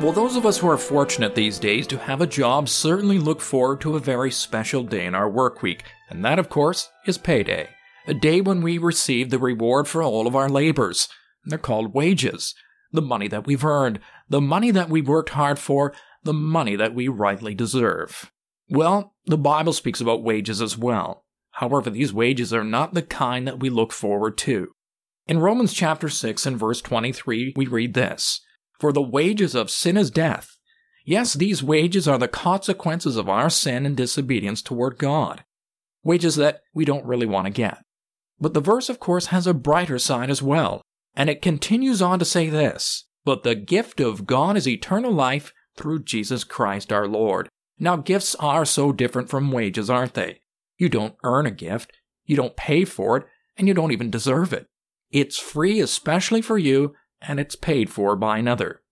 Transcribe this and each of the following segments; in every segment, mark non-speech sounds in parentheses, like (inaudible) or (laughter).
Well, those of us who are fortunate these days to have a job certainly look forward to a very special day in our work week, and that, of course, is payday. A day when we receive the reward for all of our labors. They're called wages. The money that we've earned, the money that we've worked hard for, the money that we rightly deserve. Well, the Bible speaks about wages as well. However, these wages are not the kind that we look forward to. In Romans chapter 6 and verse 23, we read this. For the wages of sin is death. Yes, these wages are the consequences of our sin and disobedience toward God. Wages that we don't really want to get. But the verse, of course, has a brighter side as well. And it continues on to say this But the gift of God is eternal life through Jesus Christ our Lord. Now, gifts are so different from wages, aren't they? You don't earn a gift, you don't pay for it, and you don't even deserve it. It's free especially for you and it's paid for by another.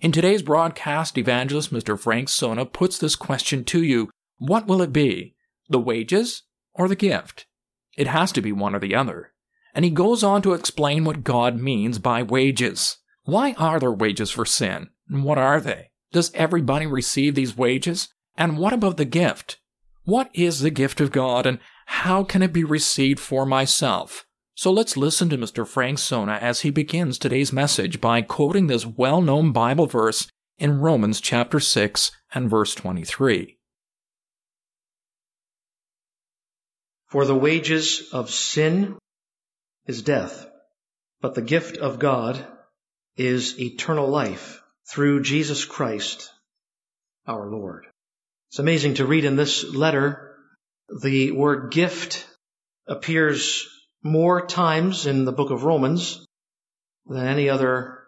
In today's broadcast, evangelist Mr. Frank Sona puts this question to you What will it be? The wages or the gift? It has to be one or the other. And he goes on to explain what God means by wages. Why are there wages for sin? And what are they? Does everybody receive these wages? And what about the gift? What is the gift of God and how can it be received for myself? So let's listen to Mr. Frank Sona as he begins today's message by quoting this well known Bible verse in Romans chapter 6 and verse 23. For the wages of sin is death, but the gift of God is eternal life through Jesus Christ our Lord. It's amazing to read in this letter the word gift appears more times in the book of Romans than any other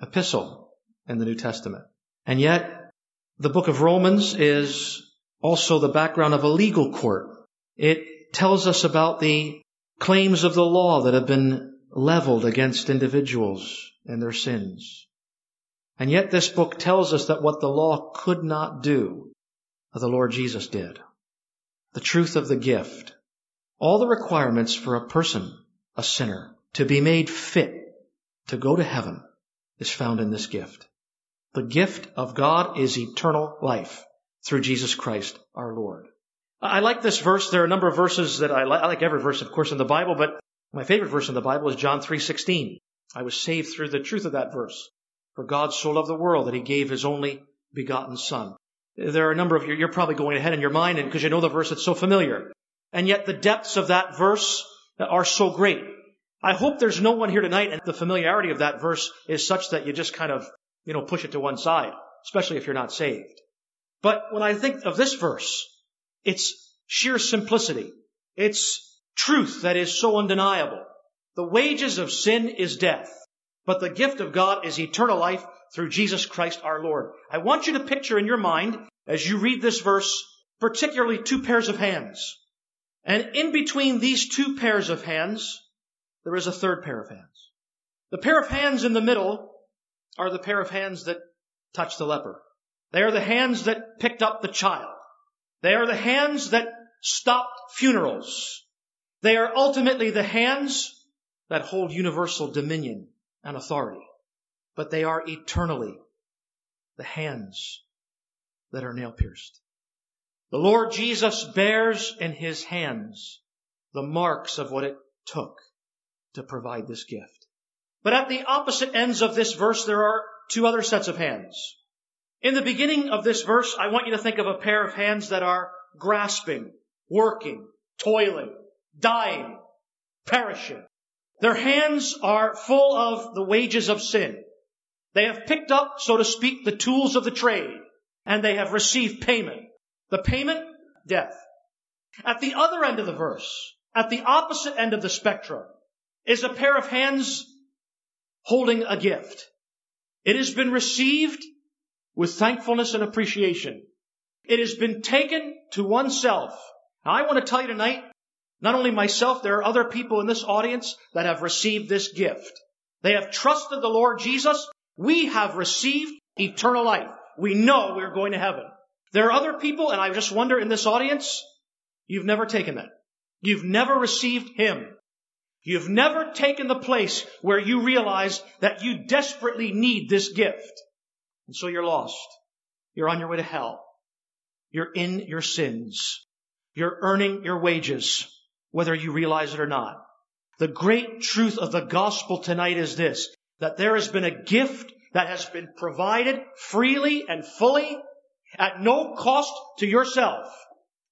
epistle in the New Testament. And yet, the book of Romans is also the background of a legal court. It tells us about the claims of the law that have been leveled against individuals and their sins. And yet this book tells us that what the law could not do, the Lord Jesus did. The truth of the gift all the requirements for a person, a sinner, to be made fit to go to heaven is found in this gift. The gift of God is eternal life through Jesus Christ our Lord. I like this verse. There are a number of verses that I like. I like every verse, of course, in the Bible, but my favorite verse in the Bible is John 3.16. I was saved through the truth of that verse. For God so loved the world that he gave his only begotten son. There are a number of you, you're probably going ahead in your mind because you know the verse, it's so familiar. And yet the depths of that verse are so great. I hope there's no one here tonight and the familiarity of that verse is such that you just kind of, you know, push it to one side, especially if you're not saved. But when I think of this verse, it's sheer simplicity. It's truth that is so undeniable. The wages of sin is death, but the gift of God is eternal life through Jesus Christ our Lord. I want you to picture in your mind, as you read this verse, particularly two pairs of hands. And in between these two pairs of hands, there is a third pair of hands. The pair of hands in the middle are the pair of hands that touched the leper. They are the hands that picked up the child. They are the hands that stopped funerals. They are ultimately the hands that hold universal dominion and authority. But they are eternally the hands that are nail pierced. The Lord Jesus bears in his hands the marks of what it took to provide this gift. But at the opposite ends of this verse, there are two other sets of hands. In the beginning of this verse, I want you to think of a pair of hands that are grasping, working, toiling, dying, perishing. Their hands are full of the wages of sin. They have picked up, so to speak, the tools of the trade, and they have received payment. The payment? Death. At the other end of the verse, at the opposite end of the spectrum, is a pair of hands holding a gift. It has been received with thankfulness and appreciation. It has been taken to oneself. Now I want to tell you tonight, not only myself, there are other people in this audience that have received this gift. They have trusted the Lord Jesus. We have received eternal life. We know we're going to heaven. There are other people, and I just wonder in this audience, you've never taken that. You've never received Him. You've never taken the place where you realize that you desperately need this gift. And so you're lost. You're on your way to hell. You're in your sins. You're earning your wages, whether you realize it or not. The great truth of the gospel tonight is this, that there has been a gift that has been provided freely and fully at no cost to yourself,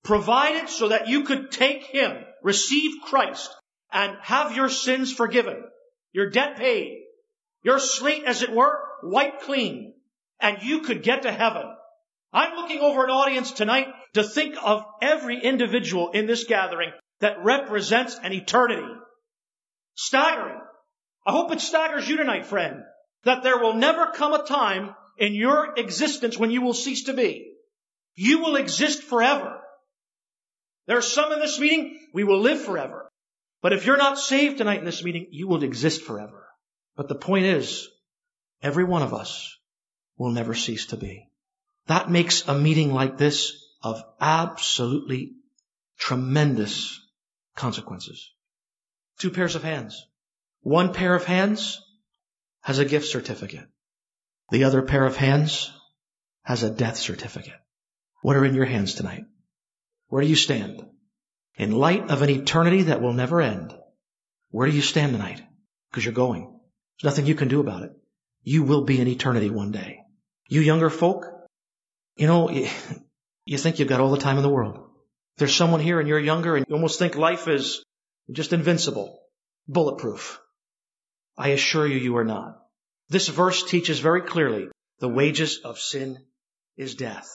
provided so that you could take Him, receive Christ, and have your sins forgiven, your debt paid, your slate, as it were, wiped clean, and you could get to heaven. I'm looking over an audience tonight to think of every individual in this gathering that represents an eternity. Staggering. I hope it staggers you tonight, friend, that there will never come a time in your existence when you will cease to be. You will exist forever. There are some in this meeting, we will live forever. But if you're not saved tonight in this meeting, you will exist forever. But the point is, every one of us will never cease to be. That makes a meeting like this of absolutely tremendous consequences. Two pairs of hands. One pair of hands has a gift certificate. The other pair of hands has a death certificate. What are in your hands tonight? Where do you stand? In light of an eternity that will never end, where do you stand tonight? Because you're going. There's nothing you can do about it. You will be in eternity one day. You younger folk, you know, (laughs) you think you've got all the time in the world. There's someone here and you're younger and you almost think life is just invincible, bulletproof. I assure you, you are not. This verse teaches very clearly the wages of sin is death.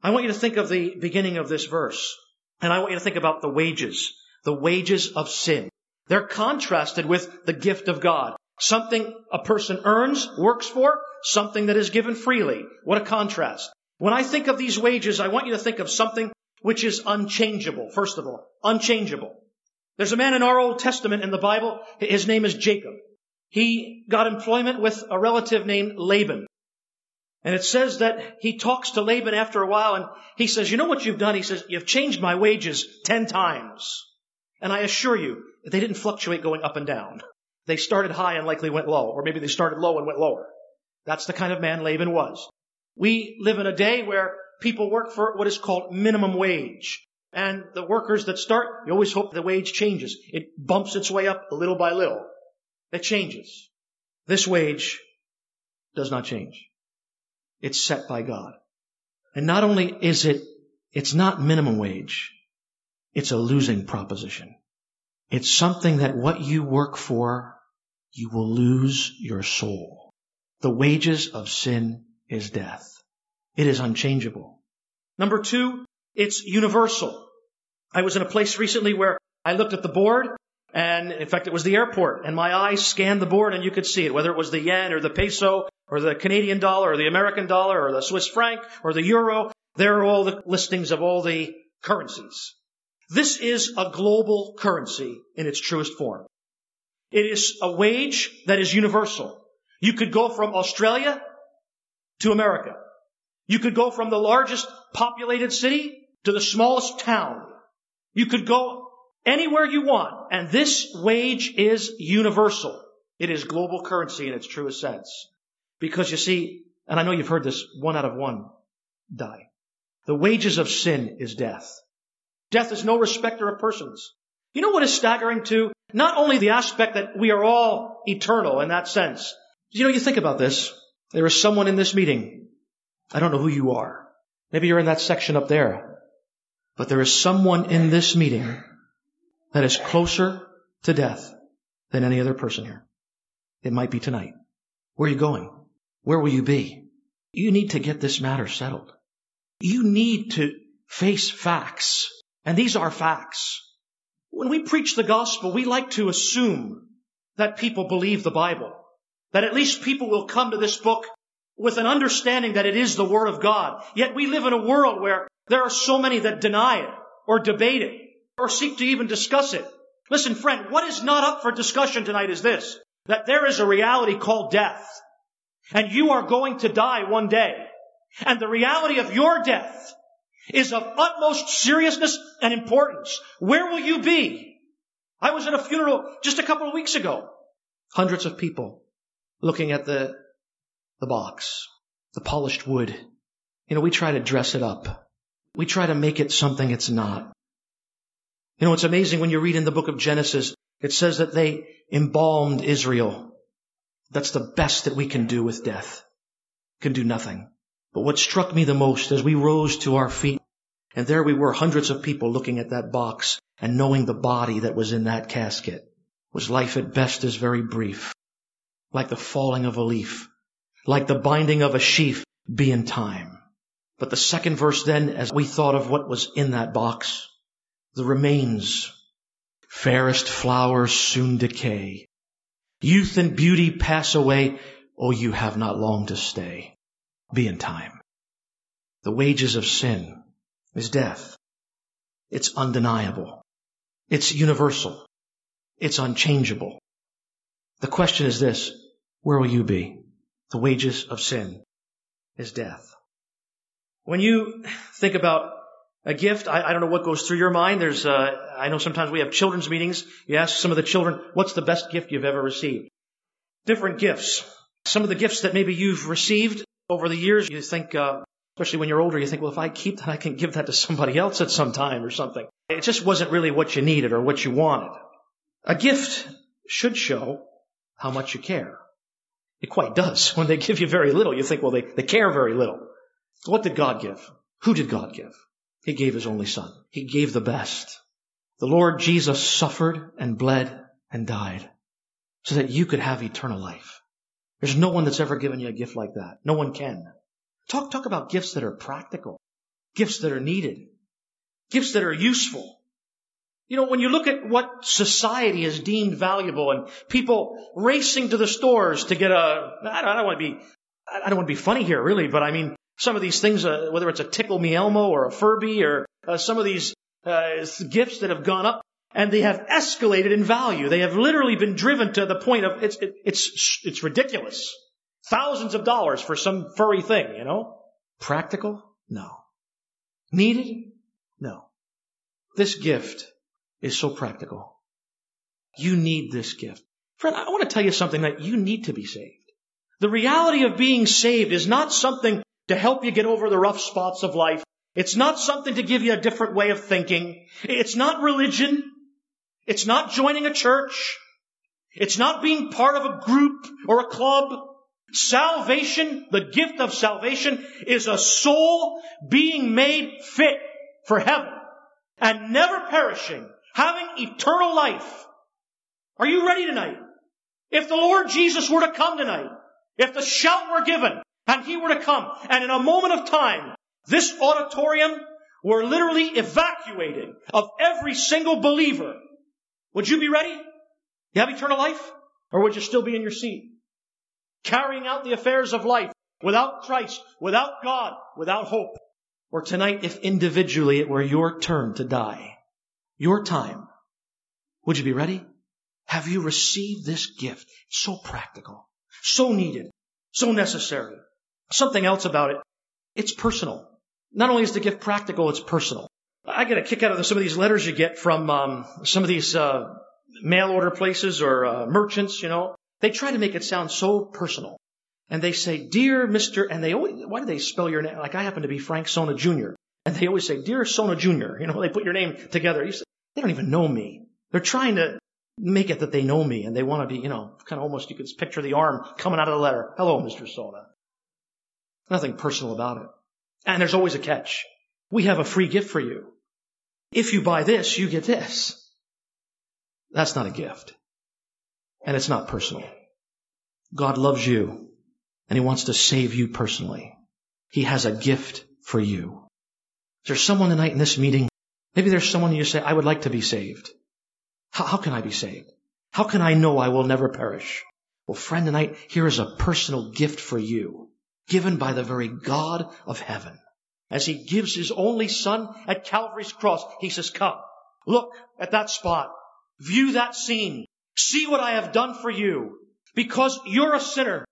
I want you to think of the beginning of this verse. And I want you to think about the wages, the wages of sin. They're contrasted with the gift of God. Something a person earns, works for, something that is given freely. What a contrast. When I think of these wages, I want you to think of something which is unchangeable, first of all. Unchangeable. There's a man in our Old Testament in the Bible, his name is Jacob. He got employment with a relative named Laban. And it says that he talks to Laban after a while and he says, you know what you've done? He says, you've changed my wages ten times. And I assure you, they didn't fluctuate going up and down. They started high and likely went low, or maybe they started low and went lower. That's the kind of man Laban was. We live in a day where people work for what is called minimum wage. And the workers that start, you always hope the wage changes. It bumps its way up little by little. It changes. This wage does not change. It's set by God. And not only is it, it's not minimum wage. It's a losing proposition. It's something that what you work for, you will lose your soul. The wages of sin is death. It is unchangeable. Number two, it's universal. I was in a place recently where I looked at the board and in fact it was the airport and my eyes scanned the board and you could see it, whether it was the yen or the peso or the Canadian dollar or the American dollar or the Swiss franc or the euro. There are all the listings of all the currencies. This is a global currency in its truest form. It is a wage that is universal. You could go from Australia to America. You could go from the largest populated city to the smallest town. You could go anywhere you want. And this wage is universal. It is global currency in its truest sense. Because you see, and I know you've heard this, one out of one die. The wages of sin is death. Death is no respecter of persons. You know what is staggering too? Not only the aspect that we are all eternal in that sense. You know, you think about this. There is someone in this meeting. I don't know who you are. Maybe you're in that section up there. But there is someone in this meeting that is closer to death than any other person here. It might be tonight. Where are you going? Where will you be? You need to get this matter settled. You need to face facts. And these are facts. when we preach the gospel, we like to assume that people believe the Bible. That at least people will come to this book with an understanding that it is the Word of God. Yet we live in a world where there are so many that deny it, or debate it, or seek to even discuss it. Listen, friend, what is not up for discussion tonight is this, that there is a reality called death. And you are going to die one day. And the reality of your death is of utmost seriousness and importance. Where will you be? I was at a funeral just a couple of weeks ago. Hundreds of people looking at the, the box, the polished wood. You know, we try to dress it up. We try to make it something it's not. You know, it's amazing when you read in the book of Genesis, it says that they embalmed Israel. That's the best that we can do with death. Can do nothing. But what struck me the most as we rose to our feet, and there we were, hundreds of people looking at that box and knowing the body that was in that casket, was life at best is very brief, like the falling of a leaf, like the binding of a sheaf be in time. But the second verse then, as we thought of what was in that box, the remains, fairest flowers soon decay. Youth and beauty pass away. Oh, you have not long to stay be in time. The wages of sin is death. It's undeniable. It's universal. It's unchangeable. The question is this, where will you be? The wages of sin is death. When you think about a gift, I, I don't know what goes through your mind. There's, uh, I know sometimes we have children's meetings. You ask some of the children, what's the best gift you've ever received? Different gifts. Some of the gifts that maybe you've received over the years, you think, uh, especially when you're older, you think, well, if I keep that, I can give that to somebody else at some time or something. It just wasn't really what you needed or what you wanted. A gift should show how much you care. It quite does. (laughs) When they give you very little, you think, well, they, they care very little. What did God give? Who did God give? He gave His only Son. He gave the best. The Lord Jesus suffered and bled and died so that you could have eternal life. There's no one that's ever given you a gift like that. No one can. Talk, talk about gifts that are practical, gifts that are needed, gifts that are useful. You know, when you look at what society has deemed valuable and people racing to the stores to get a, I don't, I don't want to be, I don't want to be funny here really, but I mean, some of these things, uh, whether it's a Tickle Me Elmo or a Furby or uh, some of these uh, gifts that have gone up and they have escalated in value. They have literally been driven to the point of it's, it, it's, it's ridiculous. Thousands of dollars for some furry thing, you know? Practical? No. Needed? No. This gift is so practical. You need this gift. Friend, I want to tell you something that you need to be saved. The reality of being saved is not something to help you get over the rough spots of life. It's not something to give you a different way of thinking. It's not religion. It's not joining a church. It's not being part of a group or a club. Salvation, the gift of salvation, is a soul being made fit for heaven and never perishing, having eternal life. Are you ready tonight? If the Lord Jesus were to come tonight, if the shout were given and He were to come, and in a moment of time, this auditorium were literally evacuated of every single believer would you be ready? You have eternal life? Or would you still be in your seat? Carrying out the affairs of life without Christ, without God, without hope. Or tonight, if individually it were your turn to die, your time, would you be ready? Have you received this gift? So practical, so needed, so necessary. Something else about it. It's personal. Not only is the gift practical, it's personal. I get a kick out of some of these letters you get from um, some of these uh, mail order places or uh, merchants. You know, they try to make it sound so personal, and they say, "Dear Mister," and they always why do they spell your name? Like I happen to be Frank Sona Jr., and they always say, "Dear Sona Jr." (laughs) You know, they put your name together. Say, they don't even know me. They're trying to make it that they know me, and they want to be, you know, kind of almost you could picture the arm coming out of the letter. Hello, Mister Sona. Nothing personal about it. And there's always a catch. We have a free gift for you. If you buy this, you get this. That's not a gift. And it's not personal. God loves you and he wants to save you personally. He has a gift for you. Is there someone tonight in this meeting? Maybe there's someone you say, I would like to be saved. How, how can I be saved? How can I know I will never perish? Well, friend, tonight, here is a personal gift for you, given by the very God of heaven. As he gives his only son at Calvary's cross, he says, come, look at that spot, view that scene, see what I have done for you, because you're a sinner,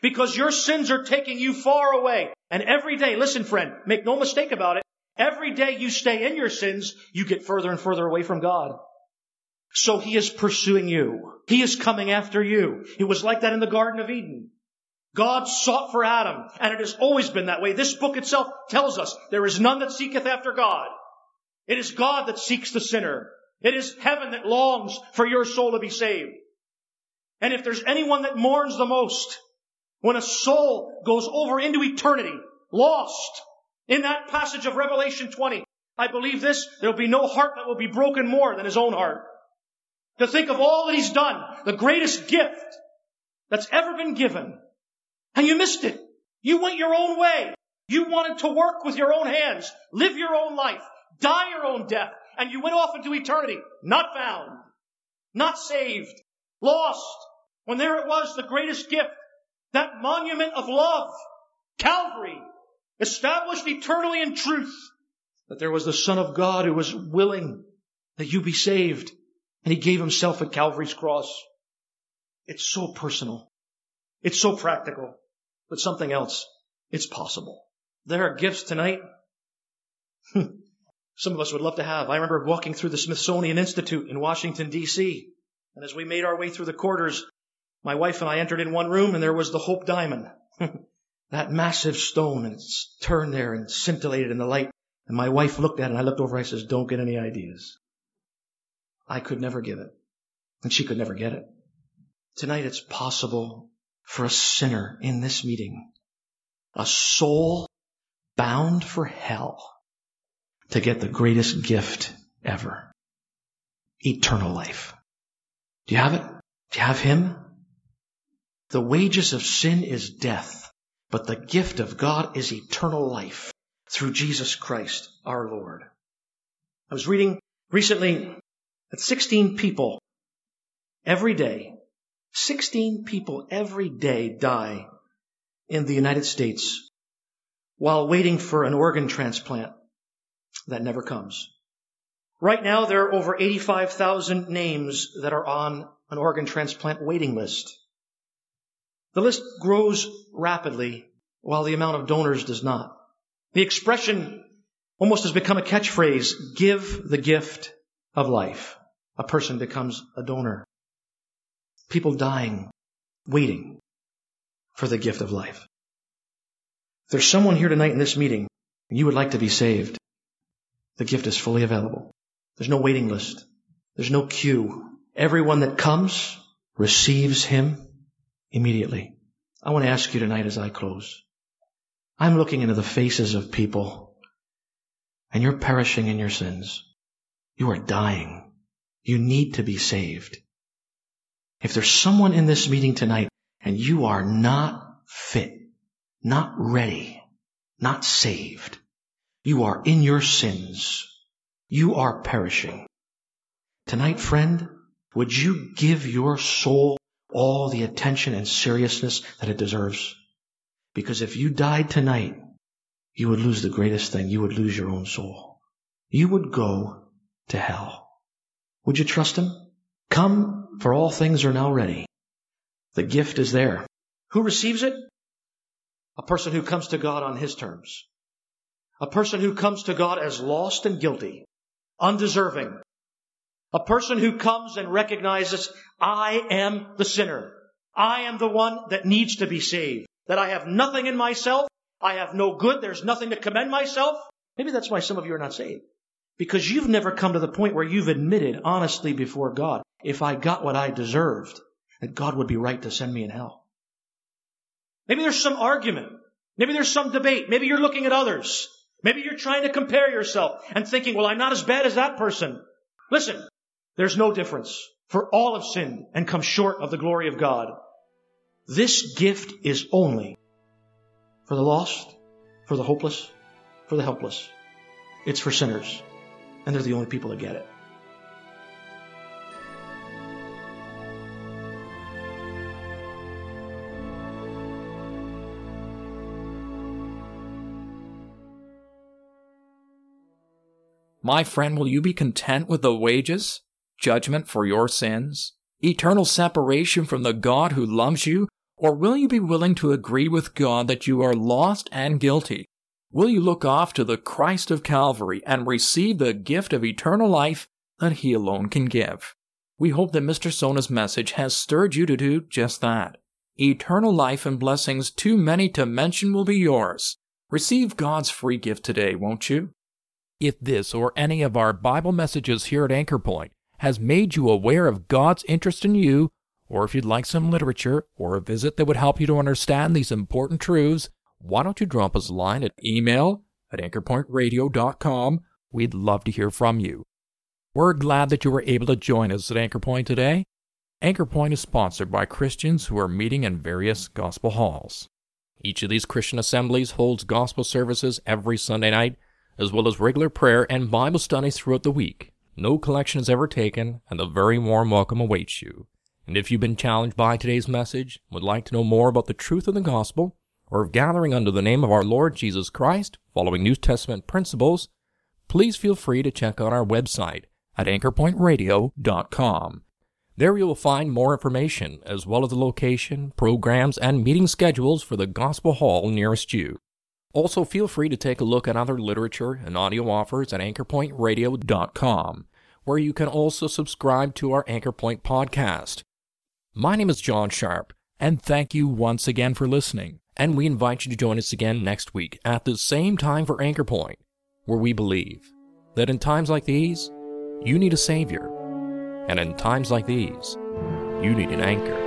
because your sins are taking you far away. And every day, listen friend, make no mistake about it, every day you stay in your sins, you get further and further away from God. So he is pursuing you. He is coming after you. It was like that in the Garden of Eden. God sought for Adam, and it has always been that way. This book itself tells us there is none that seeketh after God. It is God that seeks the sinner. It is heaven that longs for your soul to be saved. And if there's anyone that mourns the most, when a soul goes over into eternity, lost, in that passage of Revelation 20, I believe this, there'll be no heart that will be broken more than his own heart. To think of all that he's done, the greatest gift that's ever been given, and you missed it. You went your own way. You wanted to work with your own hands, live your own life, die your own death, and you went off into eternity, not found, not saved, lost, when there it was, the greatest gift, that monument of love, Calvary, established eternally in truth, that there was the Son of God who was willing that you be saved, and He gave Himself at Calvary's cross. It's so personal. It's so practical. But something else, it's possible. There are gifts tonight hmm. some of us would love to have. I remember walking through the Smithsonian Institute in Washington, D.C. And as we made our way through the quarters, my wife and I entered in one room and there was the Hope Diamond. Hmm. that massive stone and it's turned there and scintillated in the light. And my wife looked at it and I looked over and I says, don't get any ideas. I could never give it. And she could never get it. Tonight it's possible for a sinner in this meeting, a soul bound for hell, to get the greatest gift ever. Eternal life. Do you have it? Do you have Him? The wages of sin is death, but the gift of God is eternal life through Jesus Christ our Lord. I was reading recently that 16 people every day, 16 people every day die in the United States while waiting for an organ transplant that never comes. Right now, there are over 85,000 names that are on an organ transplant waiting list. The list grows rapidly while the amount of donors does not. The expression almost has become a catchphrase, give the gift of life. A person becomes a donor. People dying, waiting for the gift of life. If there's someone here tonight in this meeting and you would like to be saved, the gift is fully available. There's no waiting list. There's no queue. Everyone that comes receives him immediately. I want to ask you tonight as I close. I'm looking into the faces of people and you're perishing in your sins. You are dying. You need to be saved. If there's someone in this meeting tonight and you are not fit, not ready, not saved, you are in your sins. You are perishing. Tonight, friend, would you give your soul all the attention and seriousness that it deserves? Because if you died tonight, you would lose the greatest thing. You would lose your own soul. You would go to hell. Would you trust him? Come, for all things are now ready. The gift is there. Who receives it? A person who comes to God on his terms. A person who comes to God as lost and guilty, undeserving. A person who comes and recognizes, I am the sinner. I am the one that needs to be saved. That I have nothing in myself. I have no good. There's nothing to commend myself. Maybe that's why some of you are not saved. Because you've never come to the point where you've admitted honestly before God, if I got what I deserved, that God would be right to send me in hell. Maybe there's some argument. Maybe there's some debate. Maybe you're looking at others. Maybe you're trying to compare yourself and thinking, well, I'm not as bad as that person. Listen, there's no difference. For all have sinned and come short of the glory of God. This gift is only for the lost, for the hopeless, for the helpless. It's for sinners. And they're the only people that get it. My friend, will you be content with the wages? Judgment for your sins? Eternal separation from the God who loves you? Or will you be willing to agree with God that you are lost and guilty? Will you look off to the Christ of Calvary and receive the gift of eternal life that He alone can give? We hope that Mr. Sona's message has stirred you to do just that. Eternal life and blessings too many to mention will be yours. Receive God's free gift today, won't you? If this or any of our Bible messages here at Anchor Point has made you aware of God's interest in you, or if you'd like some literature or a visit that would help you to understand these important truths, why don't you drop us a line at email at anchorpointradio.com? We'd love to hear from you. We're glad that you were able to join us at Anchor Point today. Anchor Point is sponsored by Christians who are meeting in various gospel halls. Each of these Christian assemblies holds gospel services every Sunday night, as well as regular prayer and Bible studies throughout the week. No collection is ever taken, and a very warm welcome awaits you. And if you've been challenged by today's message, would like to know more about the truth of the gospel, or of gathering under the name of our Lord Jesus Christ, following New Testament principles, please feel free to check out our website at anchorpointradio.com. There you will find more information, as well as the location, programs, and meeting schedules for the Gospel Hall nearest you. Also, feel free to take a look at other literature and audio offers at anchorpointradio.com, where you can also subscribe to our Anchorpoint podcast. My name is John Sharp, and thank you once again for listening. And we invite you to join us again next week at the same time for Anchorpoint, where we believe that in times like these, you need a Savior. And in times like these, you need an anchor.